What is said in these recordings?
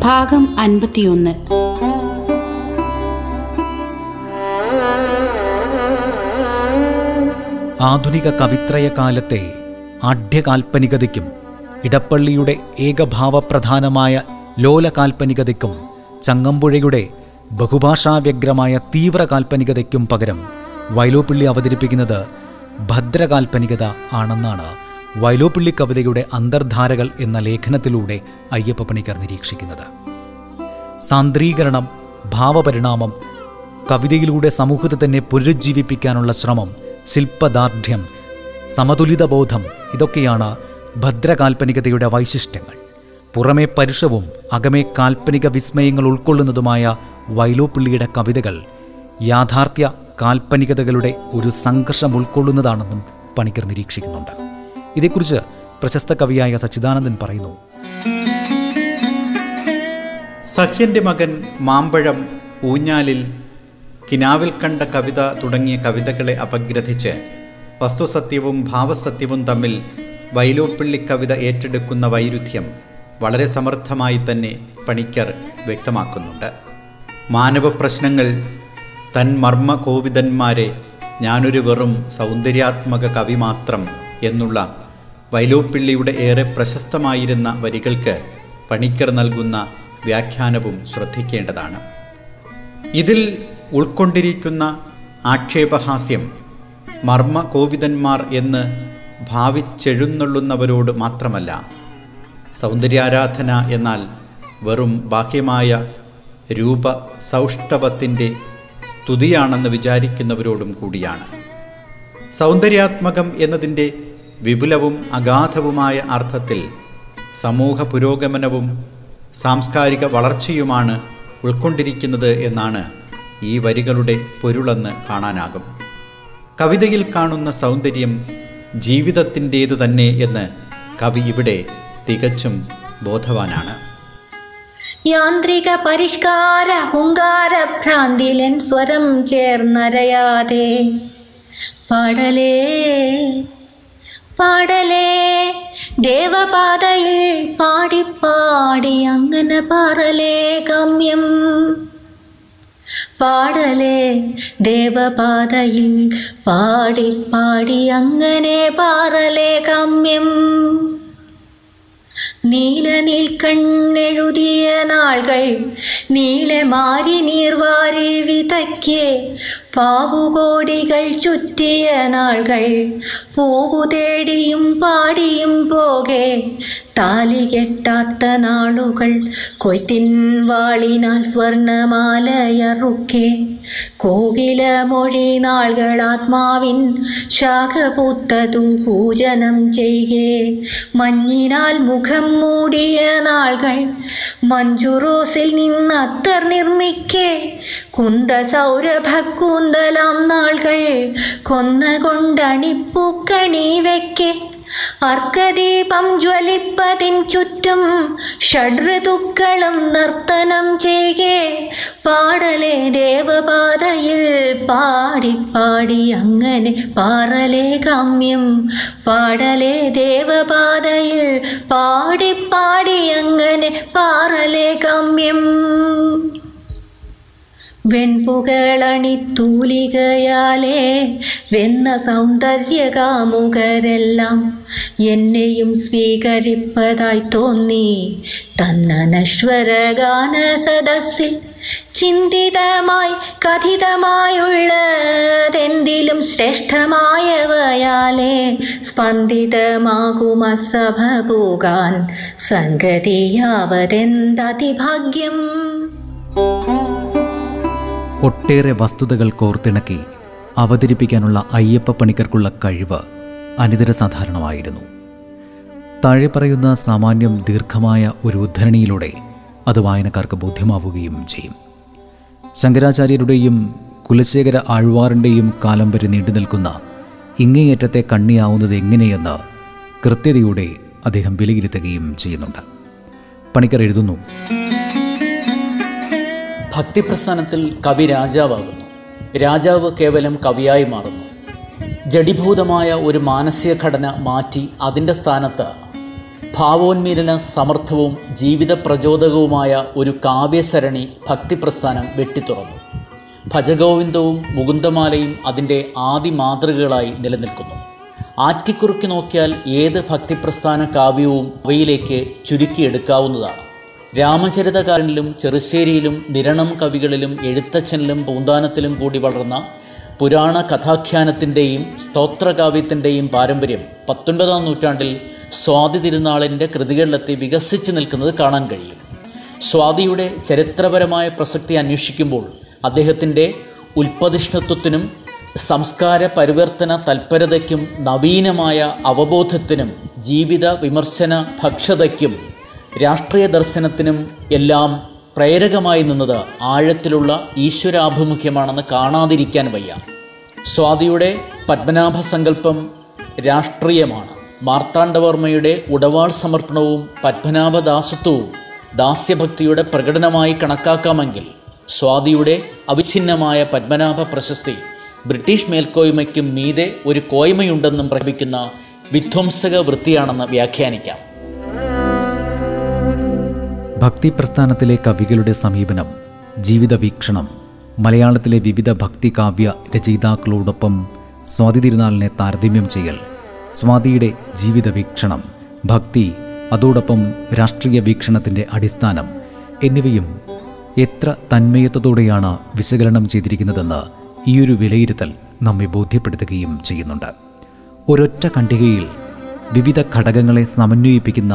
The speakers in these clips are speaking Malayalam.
ഭാഗം അൻപത്തിയൊന്ന്. ആധുനിക കവിത്രയ കാലത്തെ ആഢ്യകാൽപ്പനികതയ്ക്കും ഇടപ്പള്ളിയുടെ ഏകഭാവപ്രധാനമായ ലോലകാൽപ്പനികതയ്ക്കും ചങ്ങമ്പുഴയുടെ ബഹുഭാഷാവ്യഗ്രമായ തീവ്ര കാൽപ്പനികതയ്ക്കും പകരം വൈലോപ്പിള്ളി അവതരിപ്പിക്കുന്നത് ഭദ്രകാൽപ്പനികത ആണെന്നാണ് വൈലോപ്പിള്ളി കവിതയുടെ അന്തർധാരകൾ എന്ന ലേഖനത്തിലൂടെ അയ്യപ്പ പണിക്കർ നിരീക്ഷിക്കുന്നത്. സാന്ദ്രീകരണം ഭാവപരിണാമം കവിതയിലൂടെ സമൂഹത്തെ തന്നെ പുനരുജ്ജീവിപ്പിക്കാനുള്ള ശ്രമം ശില്പദാർഢ്യം സമതുലിത ബോധം ഇതൊക്കെയാണ് ഭദ്രകാൽപ്പനികതയുടെ വൈശിഷ്ട്യങ്ങൾ. പുറമേ പരുഷവും അകമേ കാൽപ്പനിക വിസ്മയങ്ങൾ ഉൾക്കൊള്ളുന്നതുമായ വൈലോപ്പിള്ളിയുടെ കവിതകൾ യാഥാർത്ഥ്യ കാൽപ്പനികതകളുടെ ഒരു സംഘർഷം ഉൾക്കൊള്ളുന്നതാണെന്നും പണിക്കർ നിരീക്ഷിക്കുന്നുണ്ട്. ഇതേക്കുറിച്ച് പ്രശസ്ത കവിയായ സച്ചിദാനന്ദൻ പറയുന്നു. സഖ്യന്റെ മകൻ മാമ്പഴം ഊഞ്ഞാലിൽ കിനാവിൽ കണ്ട കവിത തുടങ്ങിയ കവിതകളെ അപഗ്രഥിച്ച് വസ്തുസത്യവും ഭാവസത്യവും തമ്മിൽ വൈലോപ്പിള്ളി കവിത ഏറ്റെടുക്കുന്ന വൈരുദ്ധ്യം വളരെ സമർത്ഥമായി തന്നെ പണിക്കർ വ്യക്തമാക്കുന്നുണ്ട്. മാനവ പ്രശ്നങ്ങൾ തൻ മർമ്മ കോവിതന്മാരെ ഞാനൊരു വെറും സൗന്ദര്യാത്മക കവി മാത്രം എന്നുള്ള വൈലോപ്പിള്ളിയുടെ ഏറെ പ്രശസ്തമായിരുന്ന വരികൾക്ക് പണിക്കർ നൽകുന്ന വ്യാഖ്യാനവും ശ്രദ്ധിക്കേണ്ടതാണ്. ഇതിൽ ഉൾക്കൊണ്ടിരിക്കുന്ന ആക്ഷേപഹാസ്യം മർമ്മ കോവിതന്മാർ എന്ന് ഭാവിച്ചെഴുന്നള്ളുന്നവരോട് മാത്രമല്ല സൗന്ദര്യാരാധന എന്നാൽ വെറും ബാഹ്യമായ രൂപ സൗഷ്ഠവത്തിന്റെ സ്തുതിയാണെന്ന് വിചാരിക്കുന്നവരോടും കൂടിയാണ്. സൗന്ദര്യാത്മകം എന്നതിന്റെ വിപുലവും അഗാധവുമായ അർത്ഥത്തിൽ സമൂഹ പുരോഗമനവും സാംസ്കാരിക വളർച്ചയുമാണ് ഉൾക്കൊണ്ടിരിക്കുന്നത് എന്നാണ് ഈ വരികളുടെ പൊരുളെന്ന് കാണാനാകും. കവിതയിൽ കാണുന്ന സൗന്ദര്യം ജീവിതത്തിന്റേത് തന്നെ എന്ന് കവി ഇവിടെ തികച്ചും ബോധവാനാണ്. യാന്ത്രിക പരിഷ്കാര ഹുങ്കാര ഭ്രാന്തിലൻ സ്വരം ചേർന്നരയാതെ പാടലേ പാടലേ. ദേവപാതയിൽ പാടിപ്പാടി അങ്ങനെ പാറലേ ഗമ്യം. പാടലേ ദേവപാതയിൽ പാടിപ്പാടി അങ്ങനെ പാറലേ ഗമ്യം. നീല കണ്ണെഴുതിയ നാൾകൾ നീളെ മാറി നീർവാരി വിതയ്ക്ക്. പാവുകോടികൾ ചുറ്റിയ നാൾകൾ പൂവു തേടിയും പാടിയും പോകെ. താലി കെട്ടാത്ത നാളുകൾ. കൊയ്ത്തിൻ വാളിനാൽ സ്വർണമാലയറുക്കെ. കോകില മൊഴി നാളുകൾ ആത്മാവിൻ ശാഖ പൂത്തതു പൂജനം ചെയ്യേ മഞ്ഞിനാൽ മുഖം മൂടിയ നാളുകൾ. മഞ്ജുറോസിൽ നിന്ന് അത്തർ നിർമ്മിക്കെ. കുന്ത സൗരഭ കൂന്തലാം നാൾകൾ കൊന്ന കൊണ്ടണിപ്പൂക്കണി വെക്കെ. അർക്കദീപം ജ്വലിപ്പതിൻ ചുറ്റും ഷഡ്ഋതുക്കളും നർത്തനം ചെയ്യേ പാടലേ ദേവപാതയിൽ പാടി പാടി അങ്ങനെ പാറലേ കാമ്യം. പാടലേ ദേവപാതയിൽ പാടി പാടി അങ്ങനെ പാറലേ കാമ്യം. വെൺപുകളണിത്തൂലികയാലേ വെന്ന സൗന്ദര്യകാമുകരെല്ലാം എന്നെയും സ്വീകരിപ്പതായി തോന്നി. തന്നനശ്വരഗാന സദസ്സിൽ ചിന്തിതമായി കഥിതമായുള്ളതെന്തിലും ശ്രേഷ്ഠമായവയാലേ സ്പന്ദിതമാകുമസഭ പോകാൻ സംഗതിയാവതെന്തതിഭാഗ്യം? ഒട്ടേറെ വസ്തുതകൾ കോർത്തിണക്കി അവതരിപ്പിക്കാനുള്ള അയ്യപ്പ പണിക്കർക്കുള്ള കഴിവ് അനിതര സാധാരണമായിരുന്നു. താഴെ പറയുന്ന സാമാന്യം ദീർഘമായ ഒരു ഉദ്ധരണിയിലൂടെ അത് വായനക്കാർക്ക് ബോധ്യമാവുകയും ചെയ്യും. ശങ്കരാചാര്യരുടെയും കുലശേഖര ആഴ്വാറിന്റെയും കാലം വരെ നീണ്ടു നിൽക്കുന്ന ഇങ്ങേയറ്റത്തെ കണ്ണിയാവുന്നത് എങ്ങനെയെന്ന് കൃത്യതയോടെ അദ്ദേഹം വിലയിരുത്തുകയും ചെയ്യുന്നുണ്ട്. പണിക്കർ എഴുതുന്നു ഭക്തിപ്രസ്ഥാനത്തിൽ കവി രാജാവാകുന്നു. രാജാവ് കേവലം കവിയായി മാറുന്നു. ജഡിഭൂതമായ ഒരു മാനസിക ഘടന മാറ്റി അതിന്റെ സ്ഥാനത്ത് ഭാവോന്മീലന സമർത്ഥവും ജീവിത പ്രചോദകവുമായ ഒരു കാവ്യസരണി ഭക്തിപ്രസ്ഥാനം വെട്ടിത്തുറന്നു. ഭജഗോവിന്ദവും മുകുന്ദമാലയും അതിന്റെ ആദി മാതൃകകളായി നിലനിൽക്കുന്നു. ആറ്റിക്കുറുക്കി നോക്കിയാൽ ഏത് ഭക്തിപ്രസ്ഥാന കാവ്യവും അവയിലേക്ക് ചുരുക്കിയെടുക്കാവുന്നതാണ്. രാമചരിതകാരനിലും ചെറുശ്ശേരിയിലും നിരണം കവികളിലും എഴുത്തച്ഛനിലും പൂന്താനത്തിലും കൂടി വളർന്ന പുരാണ കഥാഖ്യാനത്തിന്റെയും സ്തോത്രകാവ്യത്തിന്റെയും പാരമ്പര്യം പത്തൊൻപതാം നൂറ്റാണ്ടിൽ സ്വാതി തിരുനാളിന്റെ കൃതികളിലെത്തി വികസിച്ച് നിൽക്കുന്നത് കാണാൻ കഴിയും. സ്വാതിയുടെ ചരിത്രപരമായ പ്രസക്തി അന്വേഷിക്കുമ്പോൾ അദ്ദേഹത്തിന്റെ ഉൽപ്പതിഷ്ണത്വത്തിനും സംസ്കാര പരിവർത്തന തൽപരതയ്ക്കും നവീനമായ അവബോധത്തിനും ജീവിത വിമർശന ഭക്ഷതയ്ക്കും രാഷ്ട്രീയ ദർശനത്തിനും എല്ലാം പ്രേരകമായി നിന്നത് ആഴത്തിലുള്ള ഈശ്വരാഭിമുഖ്യമാണെന്ന് കാണാതിരിക്കാൻ വയ്യ. സ്വാതിയുടെ പത്മനാഭ സങ്കല്പം രാഷ്ട്രീയമാണ്. മാർത്താണ്ഡവർമ്മയുടെ ഉടവാൾ സമർപ്പണവും പത്മനാഭദാസത്വവും ദാസ്യഭക്തിയുടെ പ്രകടനമായി കണക്കാക്കാമെങ്കിൽ സ്വാതിയുടെ അവിഛിന്നമായ പത്മനാഭ പ്രശസ്തി ബ്രിട്ടീഷ് മേൽക്കോയ്മയ്ക്കും മീതെ ഒരു കോയ്മയുണ്ടെന്നും പ്രകടിപ്പിക്കുന്ന വിധ്വംസക വൃത്തിയാണെന്ന് വ്യാഖ്യാനിക്കാം. ഭക്തി പ്രസ്ഥാനത്തിലെ കവികളുടെ സമീപനം ജീവിത വീക്ഷണം മലയാളത്തിലെ വിവിധ ഭക്തി കാവ്യ രചയിതാക്കളോടൊപ്പം സ്വാതി തിരുനാളിനെ താരതമ്യം ചെയ്യൽ സ്വാതിയുടെ ജീവിത വീക്ഷണം ഭക്തി അതോടൊപ്പം രാഷ്ട്രീയ വീക്ഷണത്തിന്റെ അടിസ്ഥാനം എന്നിവയും എത്ര തന്മയത്വത്തോടെയാണ് വിശകലനം ചെയ്തിരിക്കുന്നതെന്ന് ഈയൊരു വിലയിരുത്തൽ നമ്മെ ബോധ്യപ്പെടുത്തുകയും ചെയ്യുന്നുണ്ട്. ഒരൊറ്റ ഖണ്ഡികയിൽ വിവിധ ഘടകങ്ങളെ സമന്വയിപ്പിക്കുന്ന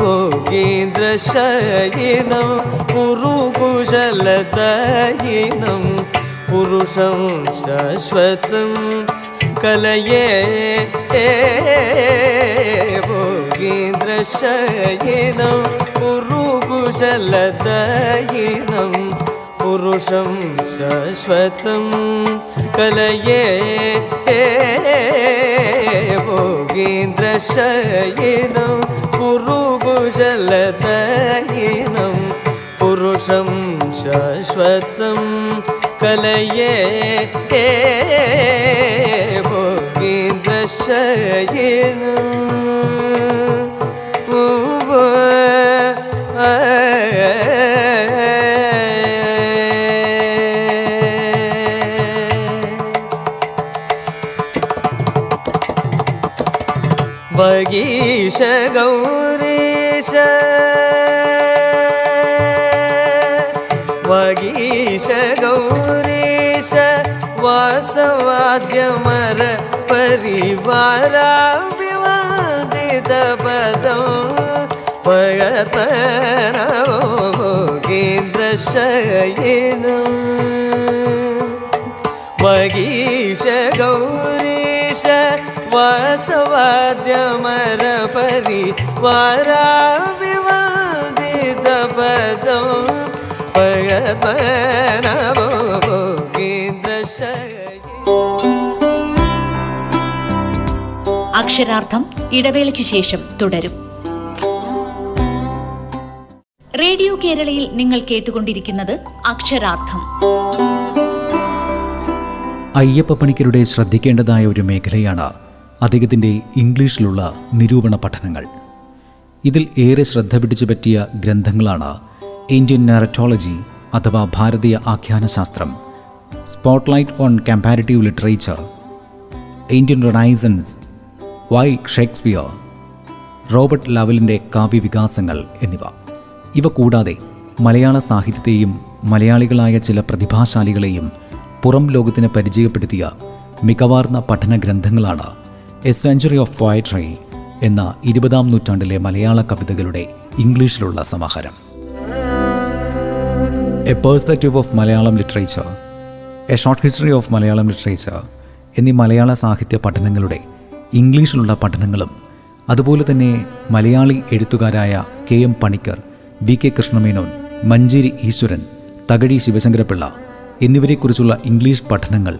भोगीन्द्रशयिनं पुरुकुशलदायिनं पुरुषं शाश्वतं कलये। भोगीन्द्रशयिनं पुरुकुशलदयिनं पुरुषं शाश्वतं कलये न्द्रशयिनं पुरुकुशलतयिनं पुरुषं शाश्वतं कलये। के वगीश गौरीश। वगीश गौरीश वासवाद्यमर परिवारा विवादित पदं। भोगेन्द्रशयिनम् वगीश गौरीश വാസവാദ്യമരപരി വാരാവിവാദിത പദം പയപനവോ അക്ഷരാർത്ഥം ഇടവേളയ്ക്കു ശേഷം തുടരും. റേഡിയോ കേരളയിൽ നിങ്ങൾ കേട്ടുകൊണ്ടിരിക്കുന്നത് അക്ഷരാർത്ഥം. അയ്യപ്പ പണിക്കരുടെ ശ്രദ്ധിക്കേണ്ടതായ ഒരു മേഖലയാണ് അദ്ദേഹത്തിന്റെ ഇംഗ്ലീഷിലുള്ള നിരൂപണ പഠനങ്ങൾ. ഇതിൽ ഏറെ ശ്രദ്ധ പിടിച്ചു പറ്റിയ ഗ്രന്ഥങ്ങളാണ് ഇന്ത്യൻ നാരറ്റോളജി അഥവാ ഭാരതീയ ആഖ്യാനശാസ്ത്രം spotlight on comparative literature Indian renaissance why Shakespeare Robert ലാവലിന്റെ കാവ്യവികാസങ്ങൾ എന്നിവ. ഇവ കൂടാതെ മലയാള സാഹിത്യത്തെയും മലയാളികളായ ചില പ്രതിഭാശാലികളെയും പുറം ലോകത്തിന് പരിചയപ്പെടുത്തിയ മികവാർന്ന പഠന ഗ്രന്ഥങ്ങളാണ് എ സെഞ്ചുറി ഓഫ് പോയട്രി എന്ന ഇരുപതാം നൂറ്റാണ്ടിലെ മലയാള കവിതകളുടെ ഇംഗ്ലീഷിലുള്ള സമാഹാരം. A perspective of Malayalam literature a short history of Malayalam literature എന്നീ മലയാള സാഹിത്യ പഠനങ്ങളുടെ ഇംഗ്ലീഷിലുള്ള പഠനങ്ങളും അതുപോലെ തന്നെ Malayali എഴുത്തുകാരായ K M Panikkar V K Krishna Menon Manjeri Eswaran Thakazhi Sivasankara Pillai എന്നിവരെക്കുറിച്ചുള്ള English പഠനങ്ങൾ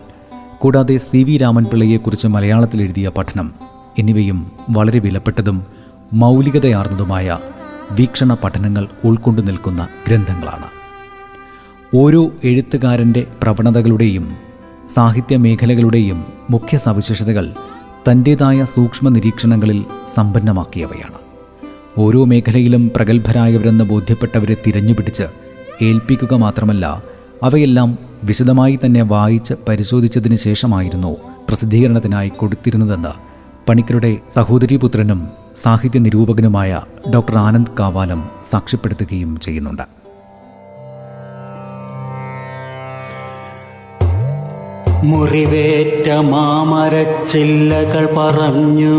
കൂടാതെ സി വി രാമൻപിള്ളയെക്കുറിച്ച് മലയാളത്തിൽ എഴുതിയ പഠനം എന്നിവയും വളരെ വിലപ്പെട്ടതും മൗലികതയാർന്നതുമായ വീക്ഷണ പഠനങ്ങൾ ഉൾക്കൊണ്ടു നിൽക്കുന്ന ഗ്രന്ഥങ്ങളാണ്. ഓരോ എഴുത്തുകാരന്റെ പ്രവണതകളുടെയും സാഹിത്യ മേഖലകളുടെയും മുഖ്യ സവിശേഷതകൾ തന്റേതായ സൂക്ഷ്മ നിരീക്ഷണങ്ങളിൽ സമ്പന്നമാക്കിയവയാണ്. ഓരോ മേഖലയിലും പ്രഗത്ഭരായവരെന്ന് ബോധ്യപ്പെട്ടവരെ തിരഞ്ഞുപിടിച്ച് ഏൽപ്പിക്കുക മാത്രമല്ല അവയെല്ലാം വിശദമായി തന്നെ വായിച്ച് പരിശോധിച്ചതിന് ശേഷമായിരുന്നു പ്രസിദ്ധീകരണത്തിനായി കൊടുത്തിരുന്നതെന്ന് പണിക്കരുടെ സഹോദരീപുത്രനും സാഹിത്യ നിരൂപകനുമായ ഡോക്ടർ ആനന്ദ് കാവാലം സാക്ഷ്യപ്പെടുത്തുകയും ചെയ്യുന്നുണ്ട്. മുറിവേറ്റ മാമരച്ചില്ലകൾ പറഞ്ഞു.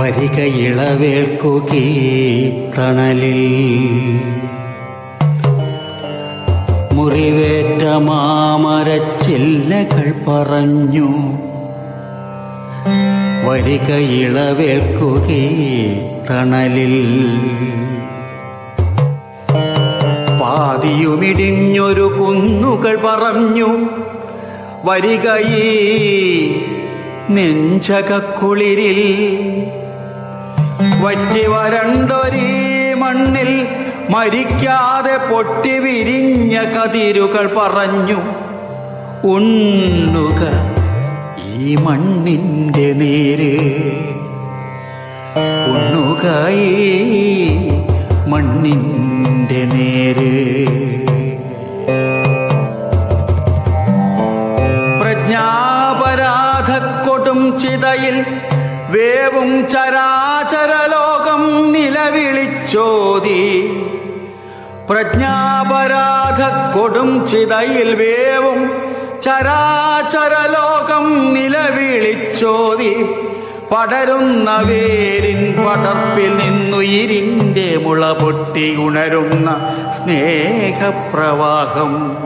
വരിക ഇളവേൽക്കുകീ തണലിൽ മുറിവേറ്റ മാമരച്ചില്ലകൾ പറഞ്ഞു. വരിക ഇളവേൽക്കുകീ തണലിൽ. പാതിയുമിടിഞ്ഞൊരു കുന്നുകൾ പറഞ്ഞു. വരികയീ നെഞ്ചകക്കുളിരിൽ. വറ്റി വരണ്ടൊരീ മണ്ണിൽ മരിക്കാതെ പൊട്ടി വിരിഞ്ഞ കതിരുകൾ പറഞ്ഞു. ഉണ്ണുക ഈ മണ്ണിന്റെ നേര്. ഉണ്ണുക ഈ മണ്ണിന്റെ നേര്. പ്രജ്ഞാപരാധക്കൊടും ചിതയിൽ വേവും ചരാചരലോകം നിലവിളിച്ചോതി. പ്രജ്ഞാപരാധ കൊടും ചിതയിൽ വേവും ചരാചരലോകം നിലവിളിച്ചോതി. പടരുന്ന വേരിൻ പടർപ്പിൽ നിന്നുയിരിന്റെ മുള പൊട്ടി ഉണരുന്ന സ്നേഹപ്രവാഹം.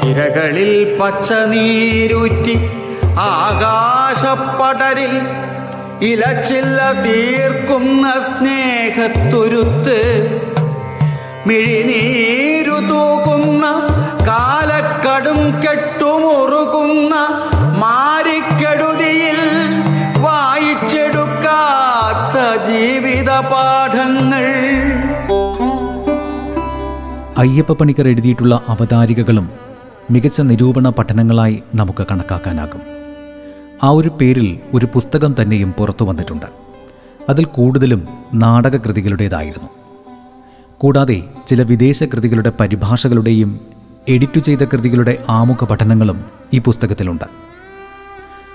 സിരകളിൽ പച്ച നീരൂറ്റി ആകാശപ്പടരിൽ ഇലച്ചില്ല തീർക്കുന്ന സ്നേഹത്തുരുത്ത് മിഴിനീരു തൂക്കുന്ന കാലക്കടും കെട്ടുമുറുകുന്ന മാരിക്കെടുതിയിൽ വായിച്ചെടുക്കാത്ത ജീവിത പാഠങ്ങൾ അയ്യപ്പ പണിക്കർ എഴുതിയിട്ടുള്ള അവതാരികകളും മികച്ച നിരൂപണ പഠനങ്ങളായി നമുക്ക് കണക്കാക്കാനാകും. ആ ഒരു പേരിൽ ഒരു പുസ്തകം തന്നെയും പുറത്തു വന്നിട്ടുണ്ട്. അതിൽ കൂടുതലും നാടകകൃതികളുടേതായിരുന്നു. കൂടാതെ ചില വിദേശ കൃതികളുടെ പരിഭാഷകളുടെയും എഡിറ്റു ചെയ്ത കൃതികളുടെ ആമുഖ പഠനങ്ങളും ഈ പുസ്തകത്തിലുണ്ട്.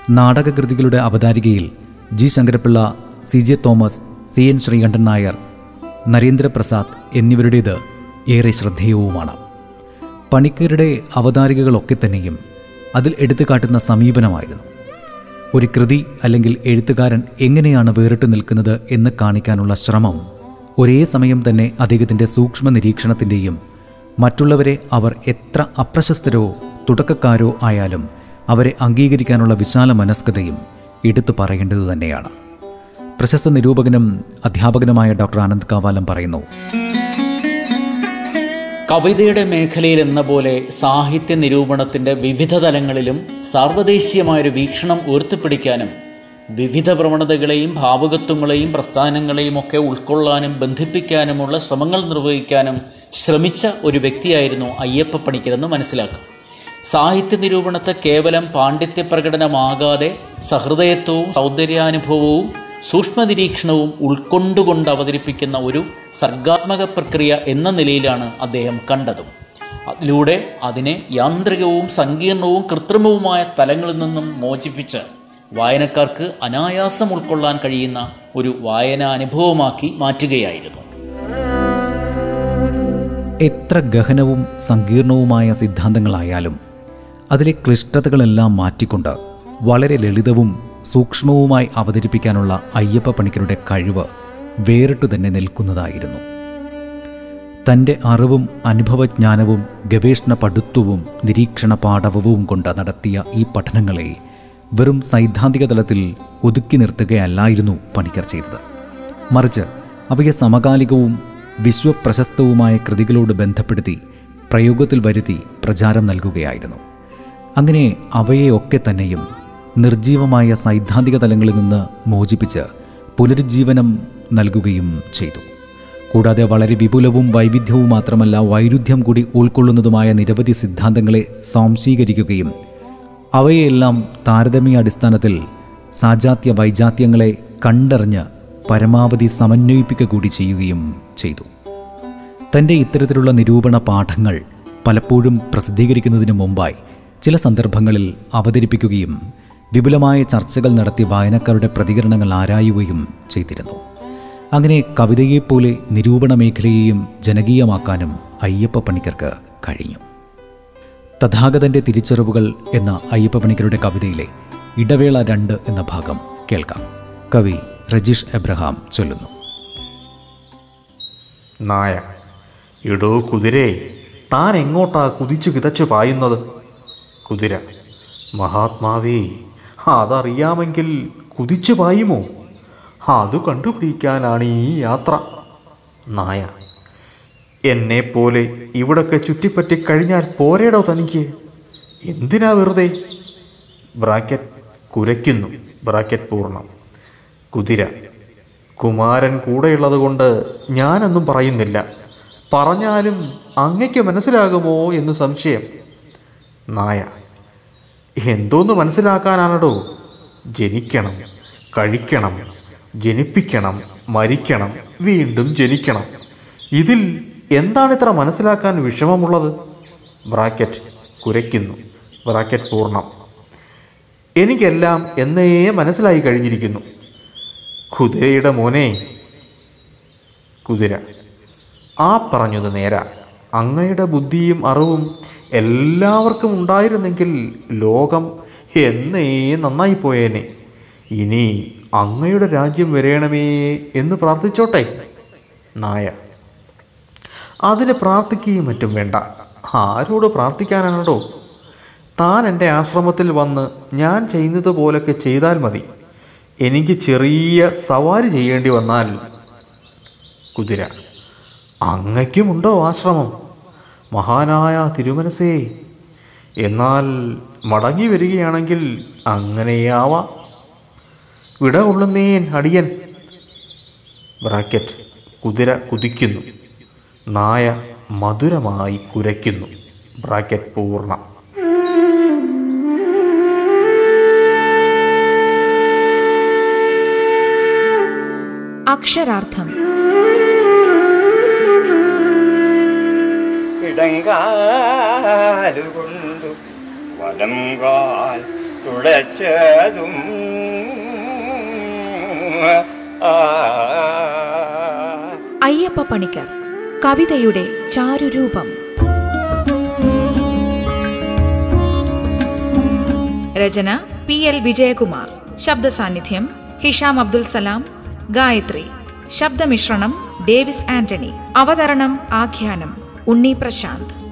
നാടകകൃതികളുടെ അവതാരികയിൽ G. Sankara Pillai C. J. Thomas C. N. Sreekantan Nair Narendraprasad എന്നിവരുടേത് ഏറെ ശ്രദ്ധേയവുമാണ്. പണിക്കരുടെ അവതാരികകളൊക്കെ തന്നെയും അതിൽ എടുത്തു കാട്ടുന്ന സമീപനമായിരുന്നു. ഒരു കൃതി അല്ലെങ്കിൽ എഴുത്തുകാരൻ എങ്ങനെയാണ് വേറിട്ട് നിൽക്കുന്നത് എന്ന് കാണിക്കാനുള്ള ശ്രമം. ഒരേ സമയം തന്നെ അദ്ദേഹത്തിന്റെ സൂക്ഷ്മ നിരീക്ഷണത്തിന്റെയും മറ്റുള്ളവരെ അവർ എത്ര അപ്രശസ്തരോ തുടക്കക്കാരോ ആയാലും അവരെ അംഗീകരിക്കാനുള്ള വിശാല മനസ്കതയും എടുത്തു പറയേണ്ടത് തന്നെയാണ്. പ്രശസ്ത നിരൂപകനും അധ്യാപകനുമായ ഡോക്ടർ ആനന്ദ് കാവാലം പറയുന്നു കവിതയുടെ മേഖലയിൽ എന്ന പോലെ സാഹിത്യ നിരൂപണത്തിന്റെ വിവിധ തലങ്ങളിലും സാർവദേശീയമായൊരു വീക്ഷണം ഉയർത്തിപ്പിടിക്കാനും വിവിധ പ്രവണതകളെയും ഭാവകത്വങ്ങളെയും പ്രസ്ഥാനങ്ങളെയും ഒക്കെ ഉൾക്കൊള്ളാനും ബന്ധിപ്പിക്കാനുമുള്ള ശ്രമങ്ങൾ നിർവഹിക്കാനും ശ്രമിച്ച ഒരു വ്യക്തിയായിരുന്നു അയ്യപ്പ പണിക്കരെന്ന് മനസ്സിലാക്കും. സാഹിത്യ നിരൂപണത്തെ കേവലം പാണ്ഡിത്യ പ്രകടനമാകാതെ സഹൃദയത്വവും സൗന്ദര്യാനുഭവവും സൂക്ഷ്മ നിരീക്ഷണവും ഉൾക്കൊണ്ടുകൊണ്ട് അവതരിപ്പിക്കുന്ന ഒരു സർഗാത്മക പ്രക്രിയ എന്ന നിലയിലാണ് അദ്ദേഹം കണ്ടതും. അതിലൂടെ അതിനെ യാന്ത്രികവും സങ്കീർണവും കൃത്രിമവുമായ തലങ്ങളിൽ നിന്നും മോചിപ്പിച്ച് വായനക്കാർക്ക് അനായാസം ഉൾക്കൊള്ളാൻ കഴിയുന്ന ഒരു വായനാനുഭവമാക്കി മാറ്റുകയായിരുന്നു. എത്ര ഗഹനവും സങ്കീർണവുമായ സിദ്ധാന്തങ്ങളായാലും അതിലെ ക്ലിഷ്ടതകളെല്ലാം മാറ്റിക്കൊണ്ട് വളരെ ലളിതവും സൂക്ഷ്മവുമായി അവതരിപ്പിക്കാനുള്ള അയ്യപ്പ പണിക്കരുടെ കഴിവ് വേറിട്ടു തന്നെ നിൽക്കുന്നതായിരുന്നു. തന്റെ അറിവും അനുഭവജ്ഞാനവും ഗവേഷണ പടുത്വവും നിരീക്ഷണ പാഠവവും കൊണ്ട് നടത്തിയ ഈ പഠനങ്ങളെ വെറും സൈദ്ധാന്തിക തലത്തിൽ ഒതുക്കി നിർത്തുകയല്ലായിരുന്നു പണിക്കർ ചെയ്തത്. മറിച്ച് അവയെ സമകാലികവും വിശ്വപ്രശസ്തവുമായ കൃതികളോട് ബന്ധപ്പെടുത്തി പ്രയോഗത്തിൽ വരുത്തി പ്രചാരം നൽകുകയായിരുന്നു. അങ്ങനെ അവയെയൊക്കെ തന്നെയും നിർജീവമായ സൈദ്ധാന്തിക തലങ്ങളിൽ നിന്ന് മോചിപ്പിച്ച് പുനരുജ്ജീവനം നൽകുകയും ചെയ്തു. കൂടാതെ വളരെ വിപുലവും വൈവിധ്യവും മാത്രമല്ല വൈരുദ്ധ്യം കൂടി ഉൾക്കൊള്ളുന്നതുമായ നിരവധി സിദ്ധാന്തങ്ങളെ സ്വാംശീകരിക്കുകയും അവയെല്ലാം താരതമ്യ അടിസ്ഥാനത്തിൽ സാജാത്യ വൈജാത്യങ്ങളെ കണ്ടറിഞ്ഞ് പരമാവധി സമന്വയിപ്പിക്കുക കൂടി ചെയ്യുകയും ചെയ്തു. തന്റെ ഇത്തരത്തിലുള്ള നിരൂപണ പാഠങ്ങൾ പലപ്പോഴും പ്രസിദ്ധീകരിക്കുന്നതിന് മുമ്പായി ചില സന്ദർഭങ്ങളിൽ അവതരിപ്പിക്കുകയും വിപുലമായ ചർച്ചകൾ നടത്തി വായനക്കാരുടെ പ്രതികരണങ്ങൾ ആരായുകയും ചെയ്തിരുന്നു. അങ്ങനെ കവിതയെപ്പോലെ നിരൂപണ മേഖലയെയും ജനകീയമാക്കാനും അയ്യപ്പ പണിക്കർക്ക് കഴിഞ്ഞു. തഥാഗതന്റെ തിരിച്ചറിവുകൾ എന്ന അയ്യപ്പ പണിക്കരുടെ കവിതയിലെ ഇടവേള രണ്ട് എന്ന ഭാഗം കേൾക്കാം. കവി രജീഷ് എബ്രഹാം ചൊല്ലുന്നു. നായ ഇടോ കുതിരേ താൻ എങ്ങോട്ടാ കുതിച്ചു കിതച്ചു പായുന്നത്? കുതിര മഹാത്മാവേ അതറിയാമെങ്കിൽ കുതിച്ചു പായുമോ? അത് കണ്ടുപിടിക്കാനാണ് ഈ യാത്ര. നായ എന്നെപ്പോലെ ഇവിടൊക്കെ ചുറ്റിപ്പറ്റി കഴിഞ്ഞാൽ പോരേടോ തനിക്ക്? എന്തിനാ വെറുതെ? ബ്രാക്കറ്റ് കുരയ്ക്കുന്നു. ബ്രാക്കറ്റ് പൂർണം. കുതിര കുമാരൻ കൂടെയുള്ളത് കൊണ്ട് ഞാനൊന്നും പറയുന്നില്ല. പറഞ്ഞാലും അങ്ങയ്ക്ക് മനസ്സിലാകുമോ എന്ന് സംശയം. നായ എന്തോന്ന് മനസ്സിലാക്കാനാണടോ? ജനിക്കണം കഴിക്കണം ജനിപ്പിക്കണം മരിക്കണം വീണ്ടും ജനിക്കണം. ഇതിൽ എന്താണ് ഇത്ര മനസ്സിലാക്കാൻ വിഷമമുള്ളത്? ബ്രാക്കറ്റ് കുരയ്ക്കുന്നു. ബ്രാക്കറ്റ് പൂർണം. എനിക്കെല്ലാം എന്നേ മനസ്സിലായി കഴിഞ്ഞിരിക്കുന്നു. കുതിരയുടെ മോനെ കുതിര. ആ പറഞ്ഞത് നേരാ. അങ്ങയുടെ ബുദ്ധിയും അറിവും എല്ലാവർക്കും ഉണ്ടായിരുന്നെങ്കിൽ ലോകം എന്നേ നന്നായി പോയേനെ. ഇനി അങ്ങയുടെ രാജ്യം വരേണമേ എന്ന് പ്രാർത്ഥിച്ചോട്ടെ നായ. അതിന് പ്രാർത്ഥിക്കുകയും മറ്റും വേണ്ട. ആരോട് പ്രാർത്ഥിക്കാനാണോ താൻ എന്റെ ആശ്രമത്തിൽ വന്ന് ഞാൻ ചെയ്യുന്നത് പോലൊക്കെ ചെയ്താൽ മതി. എനിക്ക് ചെറിയ സവാരി ചെയ്യേണ്ടി വന്നാൽ കുതിര. അങ്ങയ്ക്കുമുണ്ടോ ആശ്രമം? മഹാനായ തിരുമനസേ എന്നാൽ മടങ്ങി വരികയാണെങ്കിൽ അങ്ങനെയാവാം. വിട കൊള്ളുന്നേൻ അടിയൻ. ബ്രാക്കറ്റ്. കുതിര കുതിക്കുന്നു. നായ മധുരമായി കുരയ്ക്കുന്നു. ബ്രാക്കറ്റ് പൂർണം. അക്ഷരാർത്ഥം. ഇടങ്കാലുകൊണ്ടു വലം കാൽ തുളച്ചതും. ആ. അയ്യപ്പ പണിക്കർ കവിതയുടെ ചാരുരൂപം. രചന പി എൽ വിജയകുമാർ. ശബ്ദ സാന്നിധ്യം ഹിഷാം അബ്ദുൽ സലാം. ഗായത്രി ശബ്ദമിശ്രണം ഡേവിസ് ആന്റണി. അവതരണം ആഖ്യാനം उन्नी प्रशांत